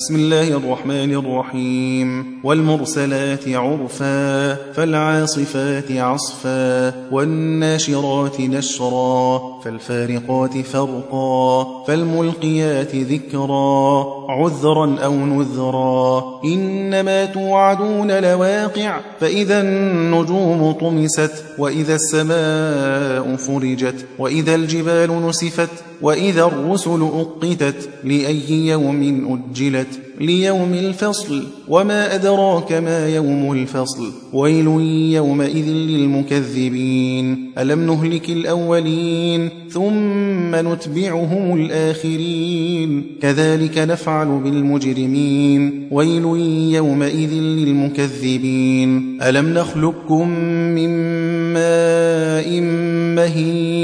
بسم الله الرحمن الرحيم. والمرسلات عرفا فالعاصفات عصفا والناشرات نشرا فالفارقات فرقا فالملقيات ذكرا عذرا أو نذرا. إنما توعدون لواقع فإذا النجوم طمست وإذا السماء فرجت وإذا الجبال نسفت وإذا الرسل أقتت لأي يوم أجلت. ليوم الفصل وما أدراك ما يوم الفصل ويل يومئذ للمكذبين ألم نهلك الأولين ثم نتبعهم الآخرين كذلك نفعل بالمجرمين ويل يومئذ للمكذبين ألم نخلقكم من ماء مهين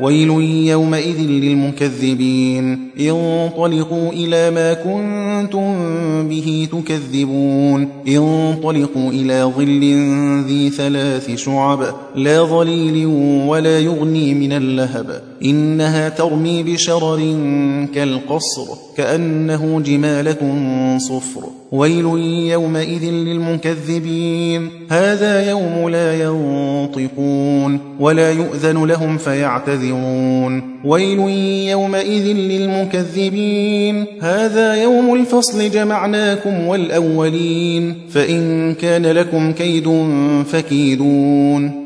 ويل يومئذ للمكذبين. انطلقوا إلى ما كنتم به تكذبون. انطلقوا إلى ظل ذي ثلاث شعب. لا ظليل ولا يغني من اللهب. إنها ترمي بشرر كالقصر كأنه جمالة صفر. ويل يومئذ للمكذبين. هذا يوم لا ينطقون. ولا يؤذن لهم فيعتذرون. ويل يومئذ للمكذبين. هذا يوم الفصل جمعناكم والأولين. فإن كان لكم كيد فكيدون.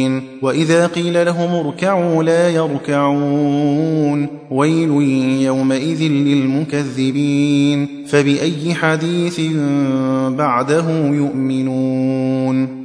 وإذا قيل لهم اركعوا لا يركعون ويل يومئذ للمكذبين فبأي حديث بعده يؤمنون